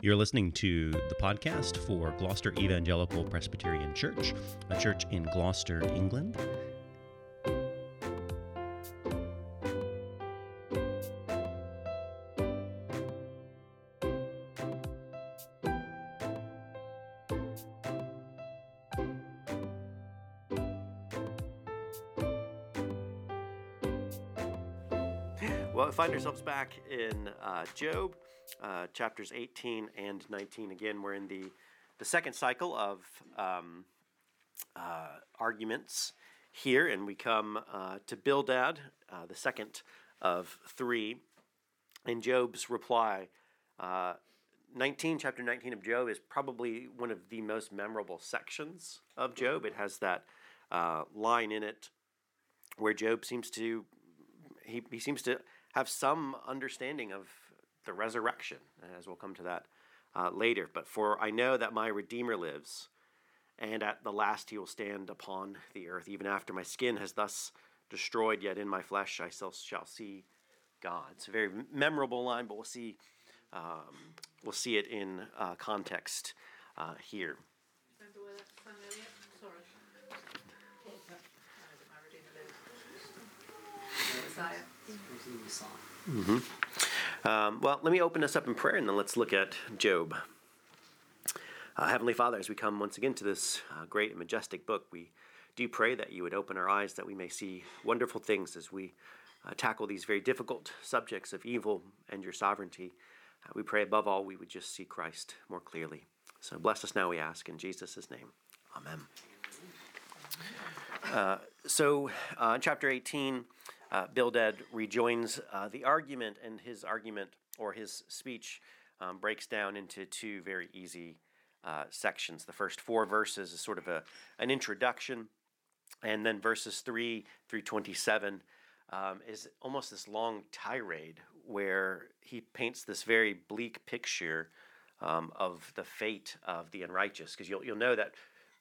You're listening to the podcast for Gloucester Evangelical Presbyterian Church, a church in Gloucester, England. Well, we find ourselves back in uh, Job, uh, chapters 18 and 19. Again, we're in the, the second cycle of um, uh, arguments here, and we come uh, to Bildad, uh, the second of three. And Job's reply, uh, 19, chapter 19 of Job, is probably one of the most memorable sections of Job. It has that line in it where Job seems to he, he seems to have some understanding of the resurrection, as we'll come to that uh, later. But for I know that my Redeemer lives, and at the last he will stand upon the earth. Even after my skin has thus destroyed, yet in my flesh I shall, shall see God. It's a very memorable line, but we'll see um, we'll see it in uh, context uh, here. Mm-hmm. Um, well, let me open us up in prayer and then let's look at Job. Uh, Heavenly Father, as we come once again to this uh, great and majestic book, we do pray that you would open our eyes that we may see wonderful things as we uh, tackle these very difficult subjects of evil and your sovereignty. Uh, we pray above all we would just see Christ more clearly. So bless us now, we ask, in Jesus' name. Amen. Uh, so, uh, chapter 18 uh, Bildad rejoins uh, the argument, and his argument or his speech um, breaks down into two very easy uh, sections. The first four verses is sort of a, an introduction, and then verses 3 through 27 um, is almost this long tirade where he paints this very bleak picture um, of the fate of the unrighteous. Because you'll, you'll know that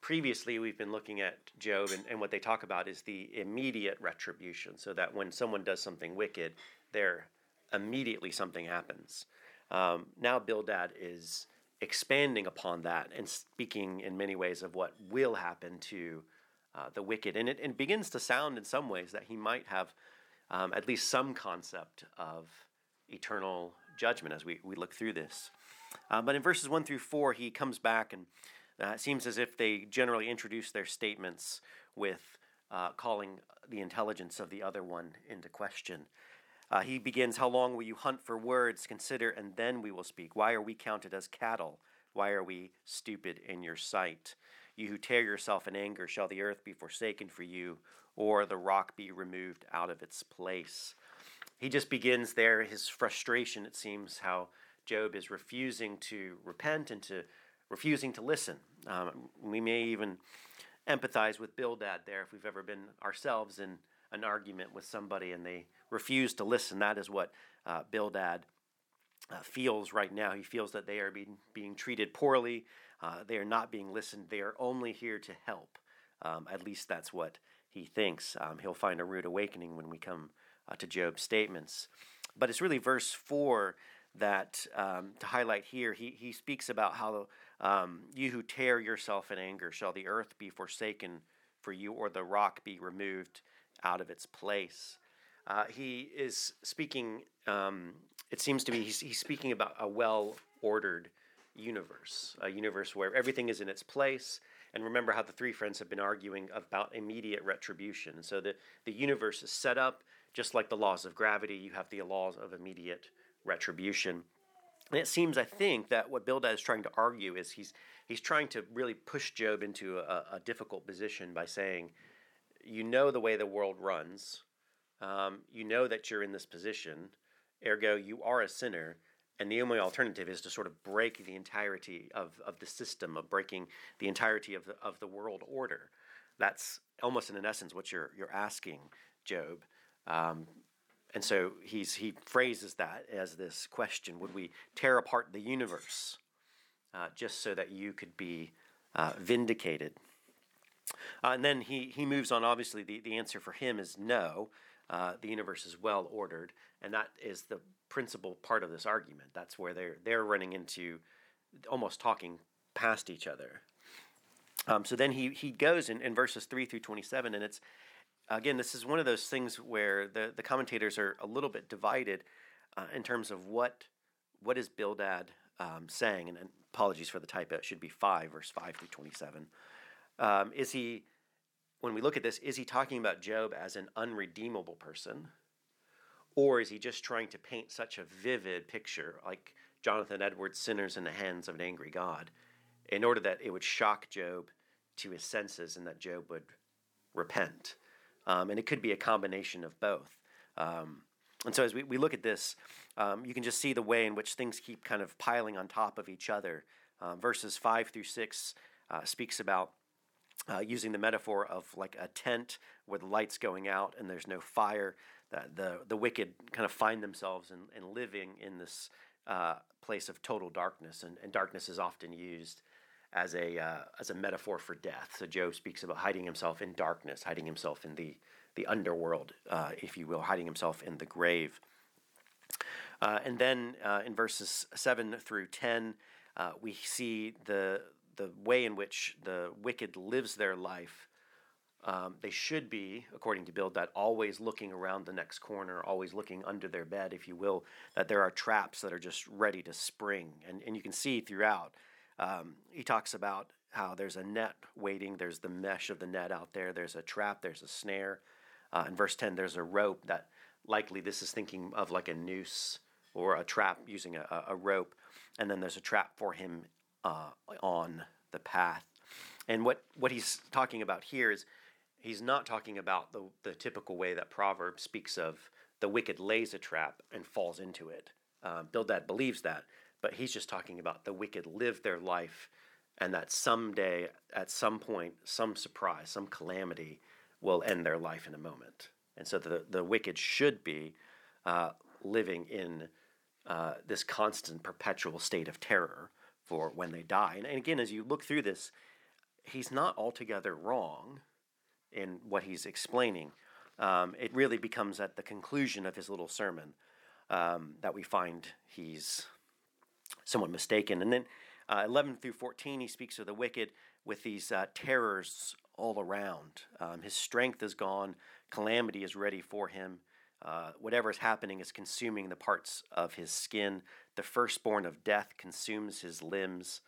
previously we've been looking at Job, and, and, what they talk about is the immediate retribution, so that when someone does something wicked, there immediately something happens. Um, now Bildad is expanding upon that and speaking in many ways of what will happen to uh, the wicked, and it, it, begins to sound in some ways that he might have um, at least some concept of eternal judgment as we, we look through this. Uh, but in verses 1 through 4, he comes back and uh, it seems as if they generally introduce their statements with uh, calling the intelligence of the other one into question. Uh, he begins, How long will you hunt for words? Consider, and then we will speak. Why are we counted as cattle? Why are we stupid in your sight? You who tear yourself in anger, shall the earth be forsaken for you, or the rock be removed out of its place? He just begins there his frustration, it seems, how Job is refusing to repent and to refusing to listen. Um, we may even empathize with Bildad there if we've ever been ourselves in an argument with somebody and they refuse to listen. That is what uh, Bildad uh, feels right now. He feels that they are being, being treated poorly, uh, they are not being listened, they are only here to help. Um, at least that's what he thinks. Um, he'll find a rude awakening when we come uh, to Job's statements. But it's really verse 4 that um, to highlight here, he, he speaks about how um, you who tear yourself in anger, shall the earth be forsaken for you, or the rock be removed out of its place. Uh, he is speaking, um, it seems to me, he's, he's speaking about a well ordered universe, a universe where everything is in its place. And remember how the three friends have been arguing about immediate retribution. So the, the universe is set up just like the laws of gravity, you have the laws of immediate retribution. And it seems, I think, that what Bildad is trying to argue is he's he's trying to really push Job into a, a difficult position by saying, you know the way the world runs, um, you know that you're in this position, ergo you are a sinner, and the only alternative is to sort of break the entirety of, of the system, of breaking the entirety of the of the world order. That's almost in essence what you're you're asking, Job. Um, and so he's, he phrases that as this question Would we tear apart the universe uh, just so that you could be uh, vindicated? Uh, and then he, he moves on. Obviously, the, the answer for him is no. Uh, the universe is well ordered. And that is the principal part of this argument. That's where they're, they're running into almost talking past each other. Um, so then he, he goes in, in verses 3 through 27, and it's, again, this is one of those things where the, the commentators are a little bit divided uh, in terms of what what is Bildad um, saying, and, and, apologies for the typo, it should be 5, verse 5 through 27. Um, is he, when we look at this, is he talking about Job as an unredeemable person? Or is he just trying to paint such a vivid picture, like Jonathan Edwards' sinners in the hands of an angry God, in order that it would shock Job to his senses and that Job would repent? Um, and it could be a combination of both. Um, and so as we, we look at this, um, you can just see the way in which things keep kind of piling on top of each other. Uh, verses 5 through 6 uh, speaks about uh, using the metaphor of like a tent where the light's going out and there's no fire. That the, the wicked kind of find themselves and in, in living in this uh, place of total darkness, and, and, darkness is often used as a uh, as a metaphor for death. So Job speaks about hiding himself in darkness, hiding himself in the the underworld, uh, if you will, hiding himself in the grave. Uh, and then uh, in verses 7 through 10, uh, we see the, the way in which the wicked lives their life. Um, they should be, according to Bildad, always looking around the next corner, always looking under their bed, if you will, that there are traps that are just ready to spring. And, and you can see throughout, um, he talks about how there's a net waiting, there's the mesh of the net out there, there's a trap, there's a snare. Uh, in verse 10, there's a rope that likely this is thinking of like a noose or a trap using a, a rope. And then there's a trap for him uh, on the path. And what, what he's talking about here is he's not talking about the, the typical way that Proverbs speaks of the wicked lays a trap and falls into it. Uh, Bildad believes that, but he's just talking about the wicked live their life and that someday, at some point, some surprise, some calamity will end their life in a moment. And so the, the wicked should be uh, living in uh, this constant, perpetual state of terror for when they die. And, and again, as you look through this, he's not altogether wrong in what he's explaining. Um, it really becomes at the conclusion of his little sermon um, that we find he's somewhat mistaken. And then uh, 11 through 14, he speaks of the wicked with these uh, terrors all around. Um, his strength is gone, calamity is ready for him. Uh, whatever is happening is consuming the parts of his skin. The firstborn of death consumes his limbs.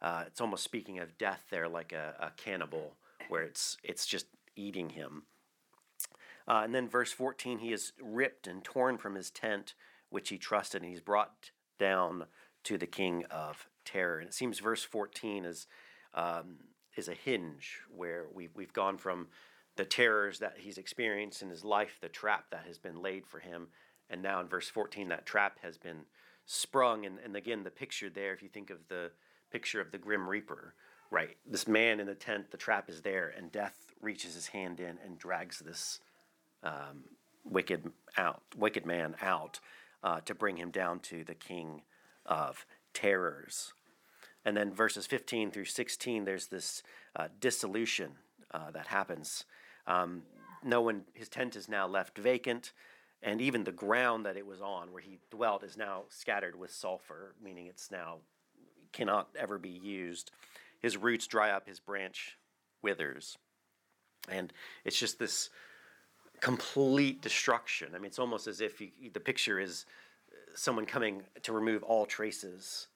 Uh, it's almost speaking of death there, like a, a cannibal, where it's it's just eating him. Uh, and then verse 14, he is ripped and torn from his tent, which he trusted, and he's brought down to the king of terror. And it seems verse 14 is um, is a hinge where we've, we've gone from the terrors that he's experienced in his life, the trap that has been laid for him, and now in verse 14, that trap has been sprung. And, and again, the picture there, if you think of the picture of the Grim Reaper, right? This man in the tent, the trap is there, and death reaches his hand in and drags this um, wicked out, wicked man out uh, to bring him down to the king of terrors. And then verses 15 through 16, there's this uh, dissolution uh, that happens. Um, no one, his tent is now left vacant, and even the ground that it was on, where he dwelt, is now scattered with sulfur, meaning it's now cannot ever be used. His roots dry up, his branch withers, and it's just this complete destruction. I mean, it's almost as if the picture is someone coming to remove all traces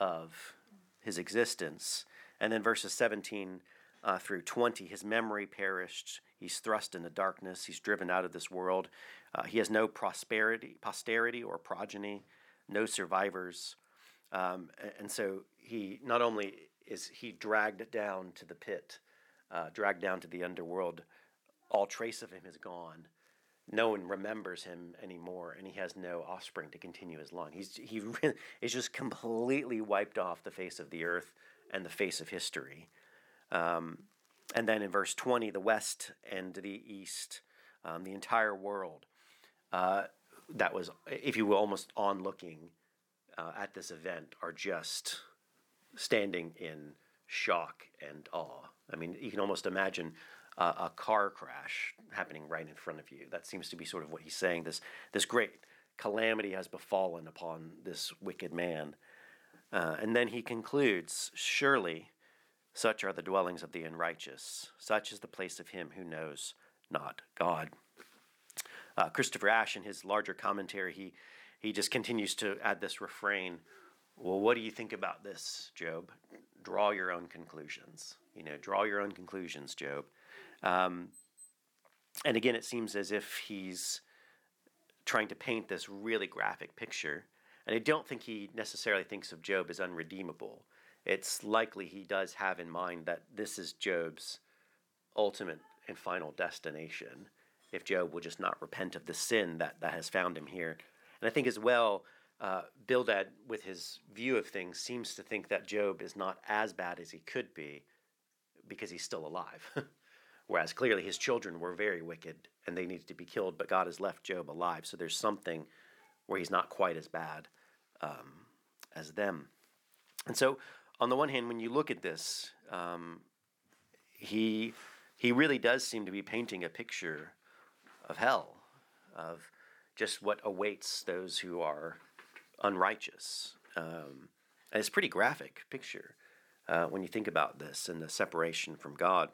of his existence. And then verses 17 uh, through 20, his memory perished. He's thrust into darkness. He's driven out of this world. Uh, he has no prosperity, posterity or progeny, no survivors. Um, and so he not only is he dragged down to the pit, uh, dragged down to the underworld, all trace of him is gone. No one remembers him anymore, and he has no offspring to continue his line. He's he is just completely wiped off the face of the earth and the face of history. Um, and then in verse 20, the west and the east, um, the entire world, uh, that was, if you will, almost on looking uh, at this event, are just standing in shock and awe. I mean, you can almost imagine uh, a car crash happening right in front of you. That seems to be sort of what he's saying. This, this great calamity has befallen upon this wicked man. Uh, and then he concludes Surely such are the dwellings of the unrighteous, such is the place of him who knows not God. Uh, Christopher Ash, in his larger commentary, he, he just continues to add this refrain Well, what do you think about this, Job? Draw your own conclusions. You know, draw your own conclusions, Job. Um, and again, it seems as if he's trying to paint this really graphic picture. And I don't think he necessarily thinks of Job as unredeemable. It's likely he does have in mind that this is Job's ultimate and final destination if Job will just not repent of the sin that, that has found him here. And I think as well, uh, Bildad, with his view of things, seems to think that Job is not as bad as he could be because he's still alive. Whereas clearly his children were very wicked and they needed to be killed, but God has left Job alive. So there's something where he's not quite as bad um, as them. And so, on the one hand, when you look at this, um, he he really does seem to be painting a picture of hell, of just what awaits those who are unrighteous. Um, and it's a pretty graphic picture uh, when you think about this and the separation from God.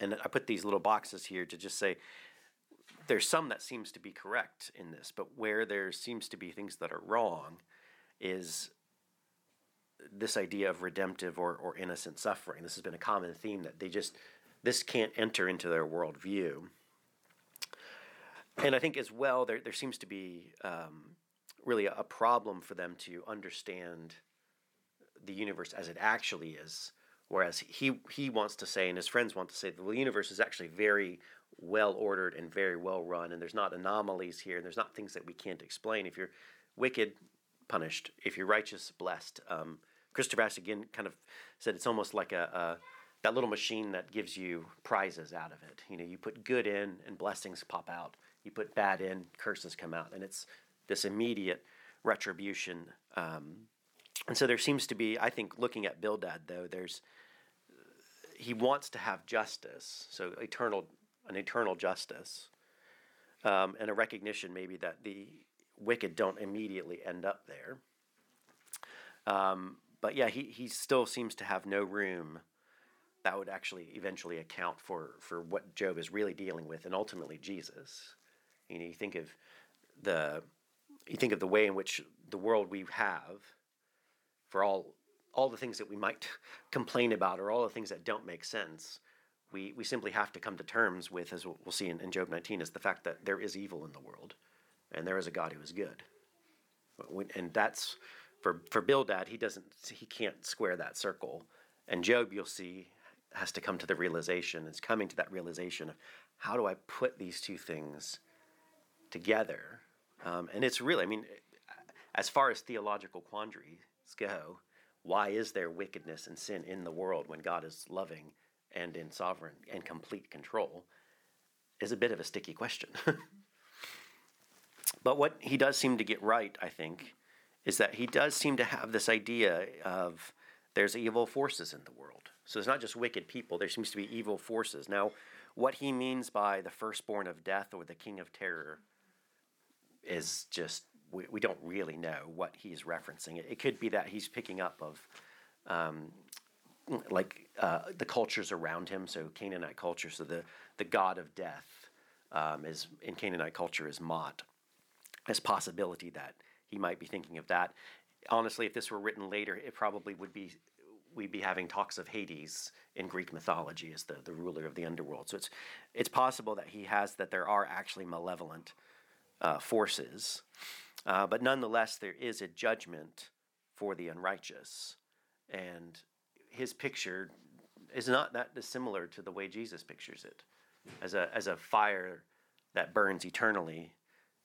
And I put these little boxes here to just say there's some that seems to be correct in this, but where there seems to be things that are wrong is this idea of redemptive or, or innocent suffering. This has been a common theme that they just this can't enter into their worldview. And I think as well, there, there seems to be um, really a, a problem for them to understand the universe as it actually is. Whereas he, he wants to say, and his friends want to say, that the universe is actually very well ordered and very well run, and there's not anomalies here, and there's not things that we can't explain. If you're wicked, punished. If you're righteous, blessed. Um, Christopher again kind of said it's almost like a, a that little machine that gives you prizes out of it. You know, you put good in and blessings pop out. You put bad in, curses come out, and it's this immediate retribution. Um, and so there seems to be, I think, looking at Bildad though, there's he wants to have justice, so eternal, an eternal justice, um, and a recognition maybe that the wicked don't immediately end up there. Um, but yeah, he, he still seems to have no room that would actually eventually account for, for what Job is really dealing with, and ultimately Jesus. You know, you think of the you think of the way in which the world we have, for all all the things that we might complain about, or all the things that don't make sense, we we simply have to come to terms with, as we'll see in, in Job 19, is the fact that there is evil in the world, and there is a God who is good, and that's for for Bildad. He doesn't he can't square that circle, and Job, you'll see, has to come to the realization. Is coming to that realization of how do I put these two things together. Um, and it's really, I mean, as far as theological quandaries go, why is there wickedness and sin in the world when God is loving and in sovereign and complete control? Is a bit of a sticky question. but what he does seem to get right, I think, is that he does seem to have this idea of there's evil forces in the world. So it's not just wicked people, there seems to be evil forces. Now, what he means by the firstborn of death or the king of terror is just we, we don't really know what he's referencing. It, it could be that he's picking up of um, like uh, the cultures around him. So Canaanite culture. So the the god of death um, is in Canaanite culture is Mot. As possibility that he might be thinking of that. Honestly, if this were written later, it probably would be we'd be having talks of Hades in Greek mythology as the, the ruler of the underworld. So it's it's possible that he has that there are actually malevolent uh, forces. Uh, but nonetheless, there is a judgment for the unrighteous. And his picture is not that dissimilar to the way Jesus pictures it as a, as a fire that burns eternally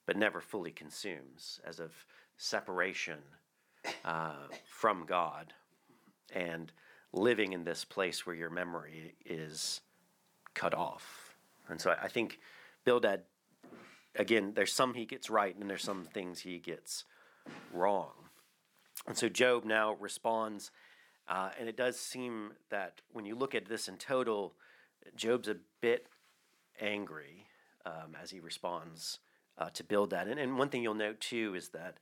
but never fully consumes, as of separation uh, from God and living in this place where your memory is cut off. And so I think Bildad again, there's some he gets right and there's some things he gets wrong. And so Job now responds, uh, and it does seem that when you look at this in total, Job's a bit angry um, as he responds uh, to Bildad. And, and one thing you'll note too is that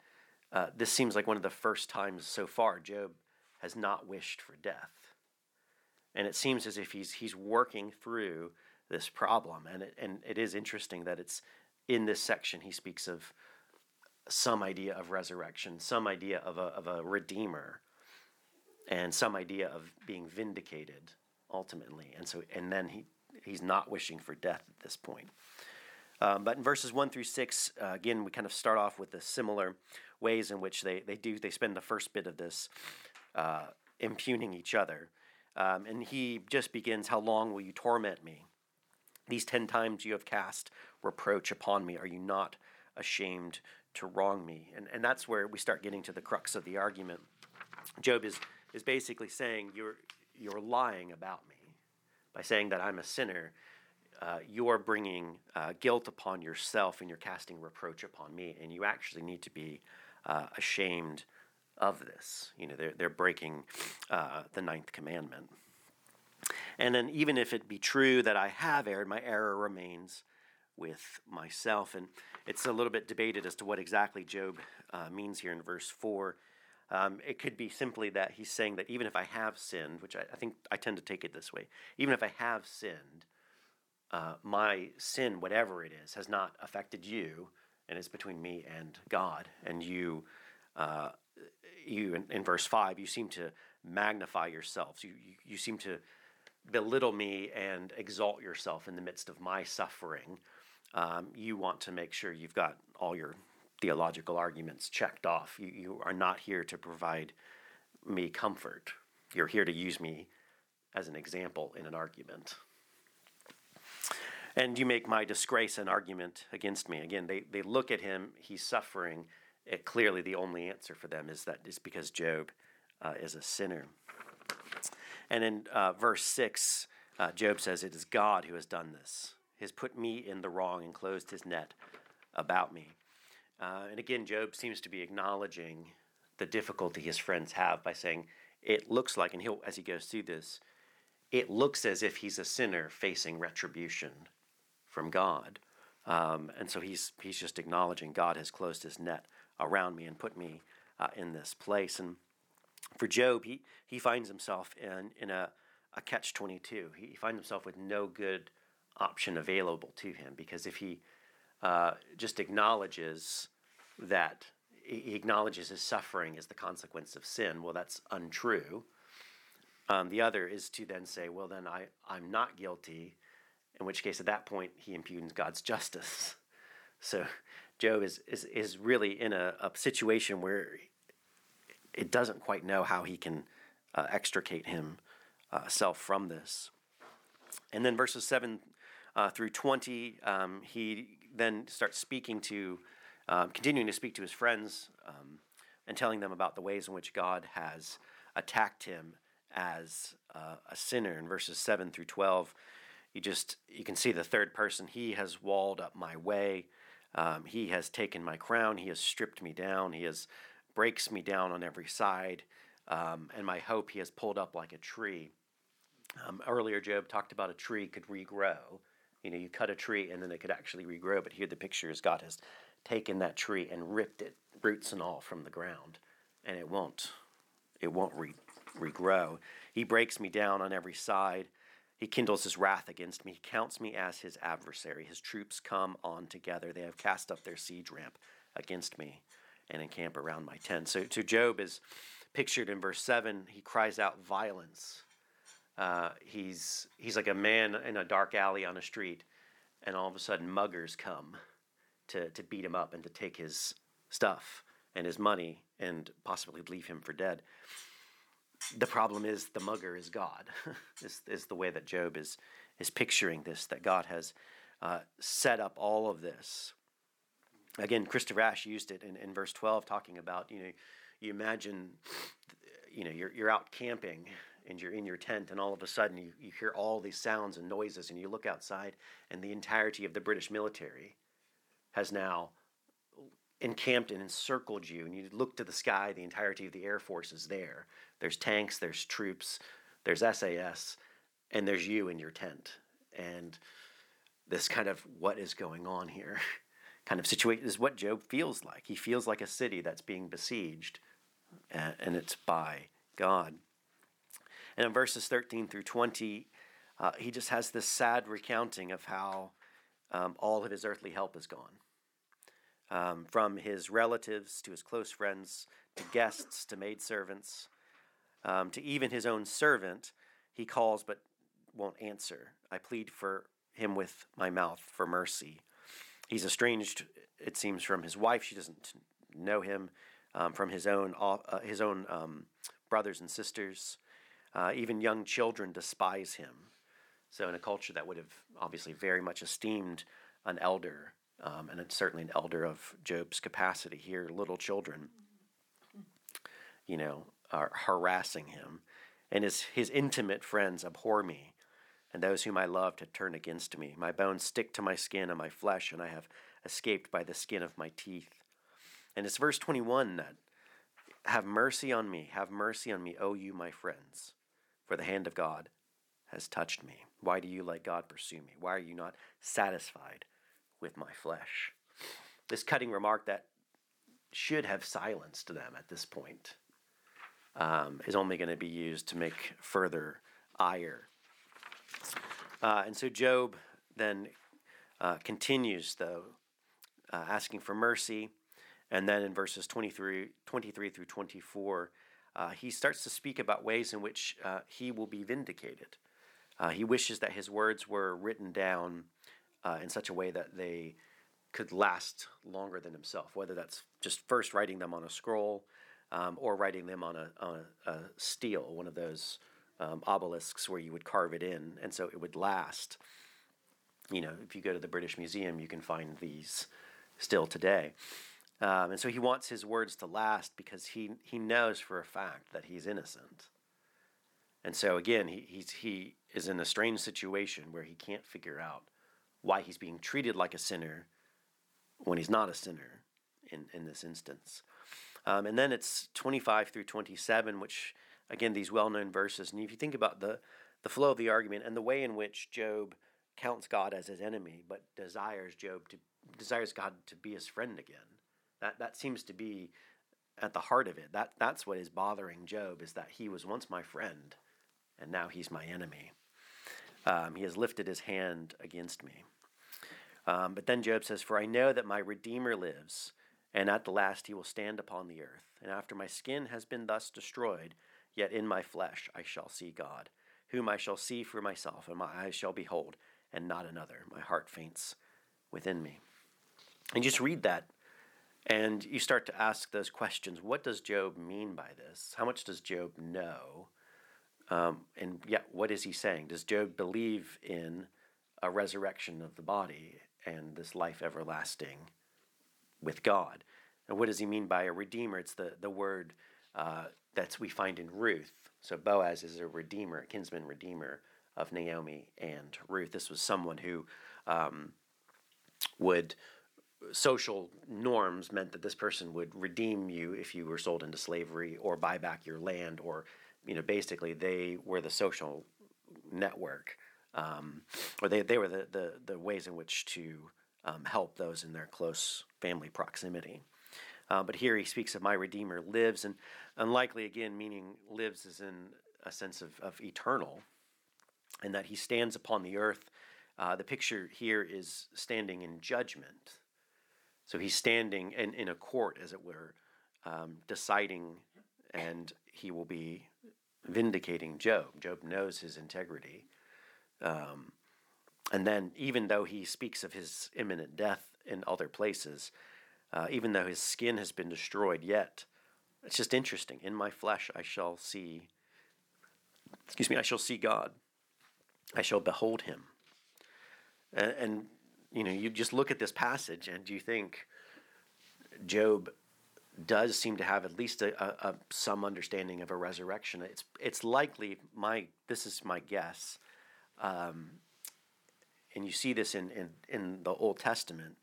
uh, this seems like one of the first times so far Job has not wished for death. And it seems as if he's, he's working through this problem. And it, and it is interesting that it's in this section he speaks of some idea of resurrection, some idea of a, of a redeemer, and some idea of being vindicated ultimately. And so, and then he, he's not wishing for death at this point. Um, but in verses 1 through 6, uh, again, we kind of start off with the similar ways in which they, they do, they spend the first bit of this uh, impugning each other. Um, and he just begins, How long will you torment me? These ten times you have cast reproach upon me. Are you not ashamed to wrong me? And, and that's where we start getting to the crux of the argument. Job is, is basically saying, you're, you're lying about me by saying that I'm a sinner uh, you're bringing uh, guilt upon yourself and you're casting reproach upon me, and you actually need to be uh, ashamed of this. You know, they're, they're breaking uh, the ninth commandment. And then, even if it be true that I have erred, my error remains with myself. And it's a little bit debated as to what exactly Job uh, means here in verse 4. Um, it could be simply that he's saying that even if I have sinned, which I, I think I tend to take it this way, even if I have sinned, uh, my sin, whatever it is, has not affected you, and it's between me and God. And you, uh, you in, in, verse five, you seem to magnify yourselves. You, you, you seem to belittle me and exalt yourself in the midst of my suffering. Um, you want to make sure you've got all your theological arguments checked off. You, you are not here to provide me comfort. You're here to use me as an example in an argument. And you make my disgrace an argument against me. Again, they, they look at him, he's suffering. It, clearly, the only answer for them is that it's because Job uh, is a sinner. And in uh, verse 6, uh, Job says, It is God who has done this. Has put me in the wrong and closed his net about me. Uh, and again, Job seems to be acknowledging the difficulty his friends have by saying, It looks like, and he'll, as he goes through this, it looks as if he's a sinner facing retribution from God. Um, and so he's, he's just acknowledging God has closed his net around me and put me uh, in this place. And for Job, he, he finds himself in, in a, a catch 22. He, he finds himself with no good option available to him because if he uh, just acknowledges that he acknowledges his suffering as the consequence of sin, well, that's untrue. Um, the other is to then say, well, then I, I'm not guilty in which case at that point he impugns God's justice. So Job is, is, is really in a, a situation where it doesn't quite know how he can uh, extricate himself uh, from this. And then verses 7 uh, through 20, um, he then starts speaking to, um, continuing to speak to his friends um, and telling them about the ways in which God has attacked him as uh, a sinner. In verses 7 through 12, you just you can see the third person. He has walled up my way. Um, he has taken my crown. He has stripped me down. He has breaks me down on every side. Um, and my hope he has pulled up like a tree. Um, earlier, Job talked about a tree could regrow. You know, you cut a tree and then it could actually regrow. But here the picture is God has taken that tree and ripped it, roots and all, from the ground, and it won't, it won't re- regrow. He breaks me down on every side. He kindles his wrath against me. He counts me as his adversary. His troops come on together. They have cast up their siege ramp against me and encamp around my tent. So, to Job is pictured in verse 7. He cries out violence. Uh, he's, he's like a man in a dark alley on a street, and all of a sudden, muggers come to, to beat him up and to take his stuff and his money and possibly leave him for dead the problem is the mugger is God, is, is the way that Job is, is picturing this, that God has uh, set up all of this. Again, Christopher Ash used it in, in verse 12, talking about, you know, you imagine, you know, you're, you're out camping and you're in your tent, and all of a sudden you, you hear all these sounds and noises, and you look outside, and the entirety of the British military has now encamped and encircled you, and you look to the sky, the entirety of the Air Force is there. There's tanks, there's troops, there's SAS, and there's you in your tent. And this kind of what is going on here. kind of situation is what Job feels like. He feels like a city that's being besieged, and it's by God. And in verses 13 through 20, uh, he just has this sad recounting of how um, all of his earthly help is gone. Um, from his relatives to his close friends to guests to maidservants um, to even his own servant, he calls but won't answer. I plead for him with my mouth for mercy. He's estranged, it seems, from his wife. She doesn't know him. Um, from his own uh, his own um, brothers and sisters. Uh, even young children despise him. So, in a culture that would have obviously very much esteemed an elder, um, and it's certainly an elder of Job's capacity here, little children, you know, are harassing him. And his, his intimate friends abhor me and those whom I loved had turned against me. My bones stick to my skin and my flesh, and I have escaped by the skin of my teeth. And it's verse 21 that have mercy on me, have mercy on me, O you, my friends, for the hand of God has touched me. Why do you let God pursue me? Why are you not satisfied with my flesh? This cutting remark that should have silenced them at this point um, is only going to be used to make further ire uh, and so Job then uh, continues, though, uh, asking for mercy. And then in verses 23, 23 through 24, uh, he starts to speak about ways in which uh, he will be vindicated. Uh, he wishes that his words were written down in such a way that they could last longer than himself, whether that's just first writing them on a scroll um, or writing them on a, on a, a stele, one of those um, obelisks where you would carve it in, and so it would last. You know, if you go to the British Museum, you can find these still today. Um, and so he wants his words to last because he, he knows for a fact that he's innocent. And so again, he, he's, he is in a strange situation where he can't figure out why he's being treated like a sinner when he's not a sinner in, in this instance. Um, and then it's 25 through 27, which again these well-known verses and if you think about the the flow of the argument and the way in which job counts god as his enemy but desires job to desires god to be his friend again that that seems to be at the heart of it. That that's what is bothering job is that he was once my friend and now he's my enemy. Um, he has lifted his hand against me. Um, but then job says for i know that my redeemer lives and at the last he will stand upon the earth. And after my skin has been thus destroyed Yet in my flesh I shall see God, whom I shall see for myself, and my eyes shall behold, and not another. My heart faints within me. And just read that, and you start to ask those questions. What does Job mean by this? How much does Job know? Um, and yet, what is he saying? Does Job believe in a resurrection of the body and this life everlasting with God? And what does he mean by a redeemer? It's the, the word uh, that we find in Ruth. So Boaz is a redeemer, a kinsman redeemer of Naomi and Ruth. This was someone who um, would social norms meant that this person would redeem you if you were sold into slavery or buy back your land or you know basically they were the social network um, or they, they were the, the, the ways in which to um, help those in their close family proximity uh, but here he speaks of my Redeemer lives, and unlikely again, meaning lives is in a sense of, of eternal, and that he stands upon the earth. Uh, the picture here is standing in judgment. So he's standing in, in a court, as it were, um, deciding, and he will be vindicating Job. Job knows his integrity. Um, and then, even though he speaks of his imminent death in other places, uh, even though his skin has been destroyed, yet it's just interesting. In my flesh I shall see, excuse me, I shall see God. I shall behold him. And, and you know, you just look at this passage and you think Job does seem to have at least a, a, some understanding of a resurrection. It's it's likely my this is my guess, um, and you see this in, in, in the Old Testament.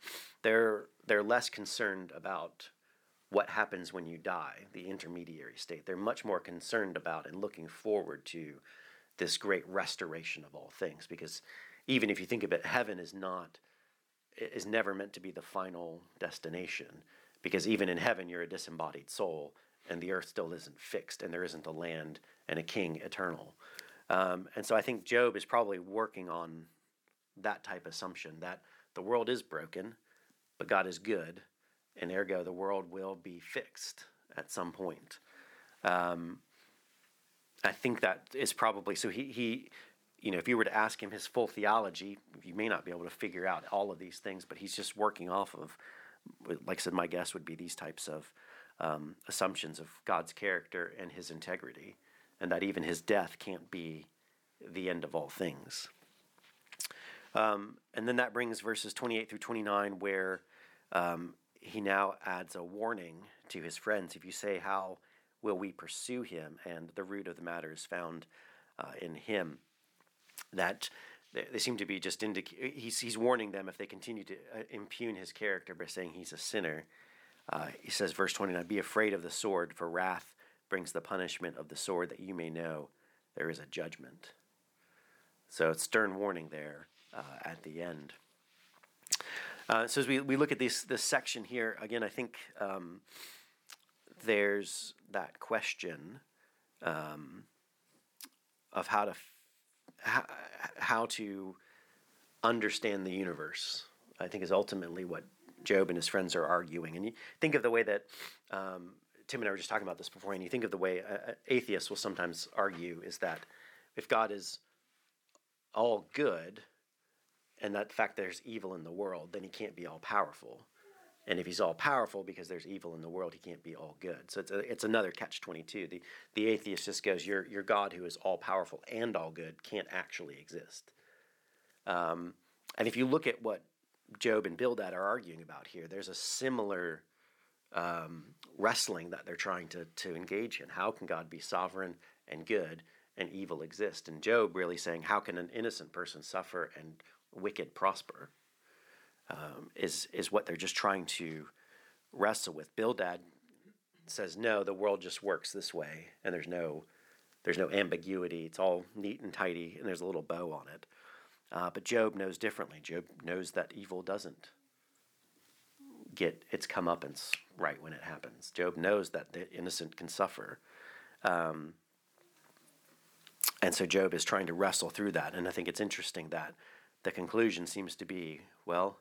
They're they're less concerned about what happens when you die, the intermediary state. They're much more concerned about and looking forward to this great restoration of all things. Because even if you think of it, heaven is not is never meant to be the final destination because even in heaven you're a disembodied soul and the earth still isn't fixed and there isn't a land and a king eternal. Um, and so i think job is probably working on that type assumption that the world is broken but god is good and ergo the world will be fixed at some point. Um, i think that is probably so he, he you know, if you were to ask him his full theology, you may not be able to figure out all of these things, but he's just working off of, like I said, my guess would be these types of um, assumptions of God's character and his integrity, and that even his death can't be the end of all things. Um, and then that brings verses 28 through 29, where um, he now adds a warning to his friends. If you say, How will we pursue him? And the root of the matter is found uh, in him that they seem to be just indicating he's, he's warning them if they continue to uh, impugn his character by saying he's a sinner. Uh, he says, verse 29, Be afraid of the sword, for wrath brings the punishment of the sword, that you may know there is a judgment. So it's stern warning there uh, at the end. Uh, so as we, we look at this, this section here, again, I think um, there's that question um, of how to how, how to understand the universe. I think is ultimately what Job and his friends are arguing. And you think of the way that um, Tim and I were just talking about this before, and you think of the way uh, atheists will sometimes argue is that if God is all good, and that fact there's evil in the world, then he can't be all powerful. And if he's all powerful because there's evil in the world, he can't be all good. So it's, a, it's another catch 22. The, the atheist just goes, your, your God who is all powerful and all good can't actually exist. Um, and if you look at what Job and Bildad are arguing about here, there's a similar um, wrestling that they're trying to, to engage in. How can God be sovereign and good and evil exist? And Job really saying, how can an innocent person suffer and wicked prosper? Um, is is what they're just trying to wrestle with. Bildad says, "No, the world just works this way, and there's no there's no ambiguity. It's all neat and tidy, and there's a little bow on it." Uh, but Job knows differently. Job knows that evil doesn't get its comeuppance right when it happens. Job knows that the innocent can suffer. Um, and so Job is trying to wrestle through that. And I think it's interesting that the conclusion seems to be well,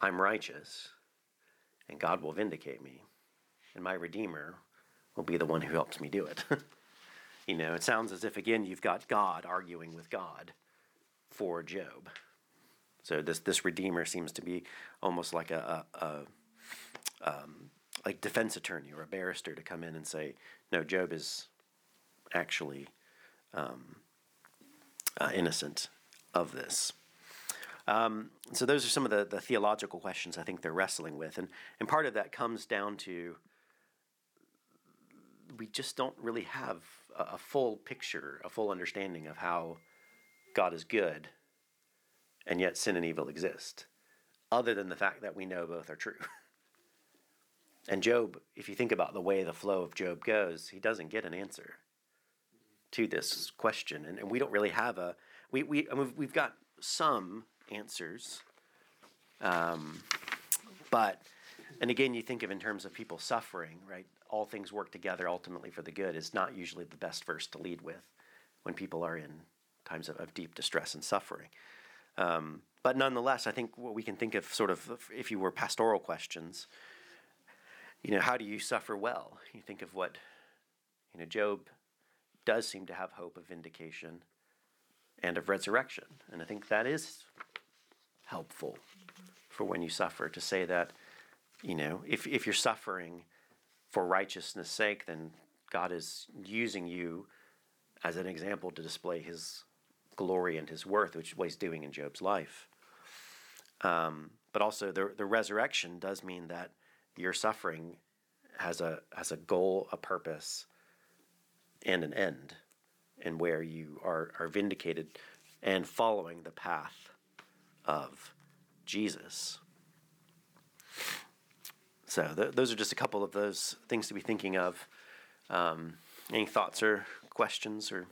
I'm righteous, and God will vindicate me, and my Redeemer will be the one who helps me do it. you know, it sounds as if, again, you've got God arguing with God for Job. So this this Redeemer seems to be almost like a, a, a um, like defense attorney or a barrister to come in and say, no, Job is actually um, uh, innocent of this. Um, so those are some of the, the theological questions I think they're wrestling with, and and part of that comes down to we just don't really have a, a full picture, a full understanding of how God is good, and yet sin and evil exist, other than the fact that we know both are true. And Job, if you think about the way the flow of Job goes, he doesn't get an answer to this question. And, and we don't really have a, we, we, I mean, we've got some answers. Um, but, and again, you think of in terms of people suffering, right? All things work together ultimately for the good is not usually the best verse to lead with when people are in times of, of deep distress and suffering. Um, but nonetheless, I think what we can think of sort of, if you were pastoral questions, you know, how do you suffer well? You think of what, you know, Job does seem to have hope of vindication and of resurrection. And I think that is helpful for when you suffer to say that, you know, if, if you're suffering for righteousness' sake, then God is using you as an example to display his glory and his worth, which is what he's doing in Job's life. Um, but also, the, the resurrection does mean that your suffering has a, has a goal, a purpose, and an end, and where you are, are vindicated and following the path of Jesus. So, th- those are just a couple of those things to be thinking of. Um, any thoughts or questions or?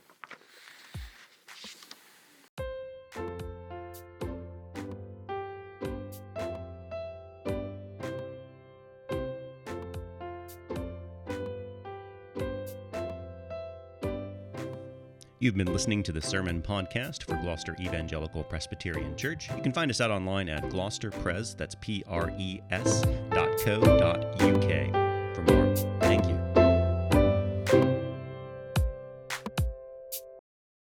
You've been listening to the Sermon Podcast for Gloucester Evangelical Presbyterian Church. You can find us out online at gloucesterpres, that's P R E S dot co dot UK. For more, thank you.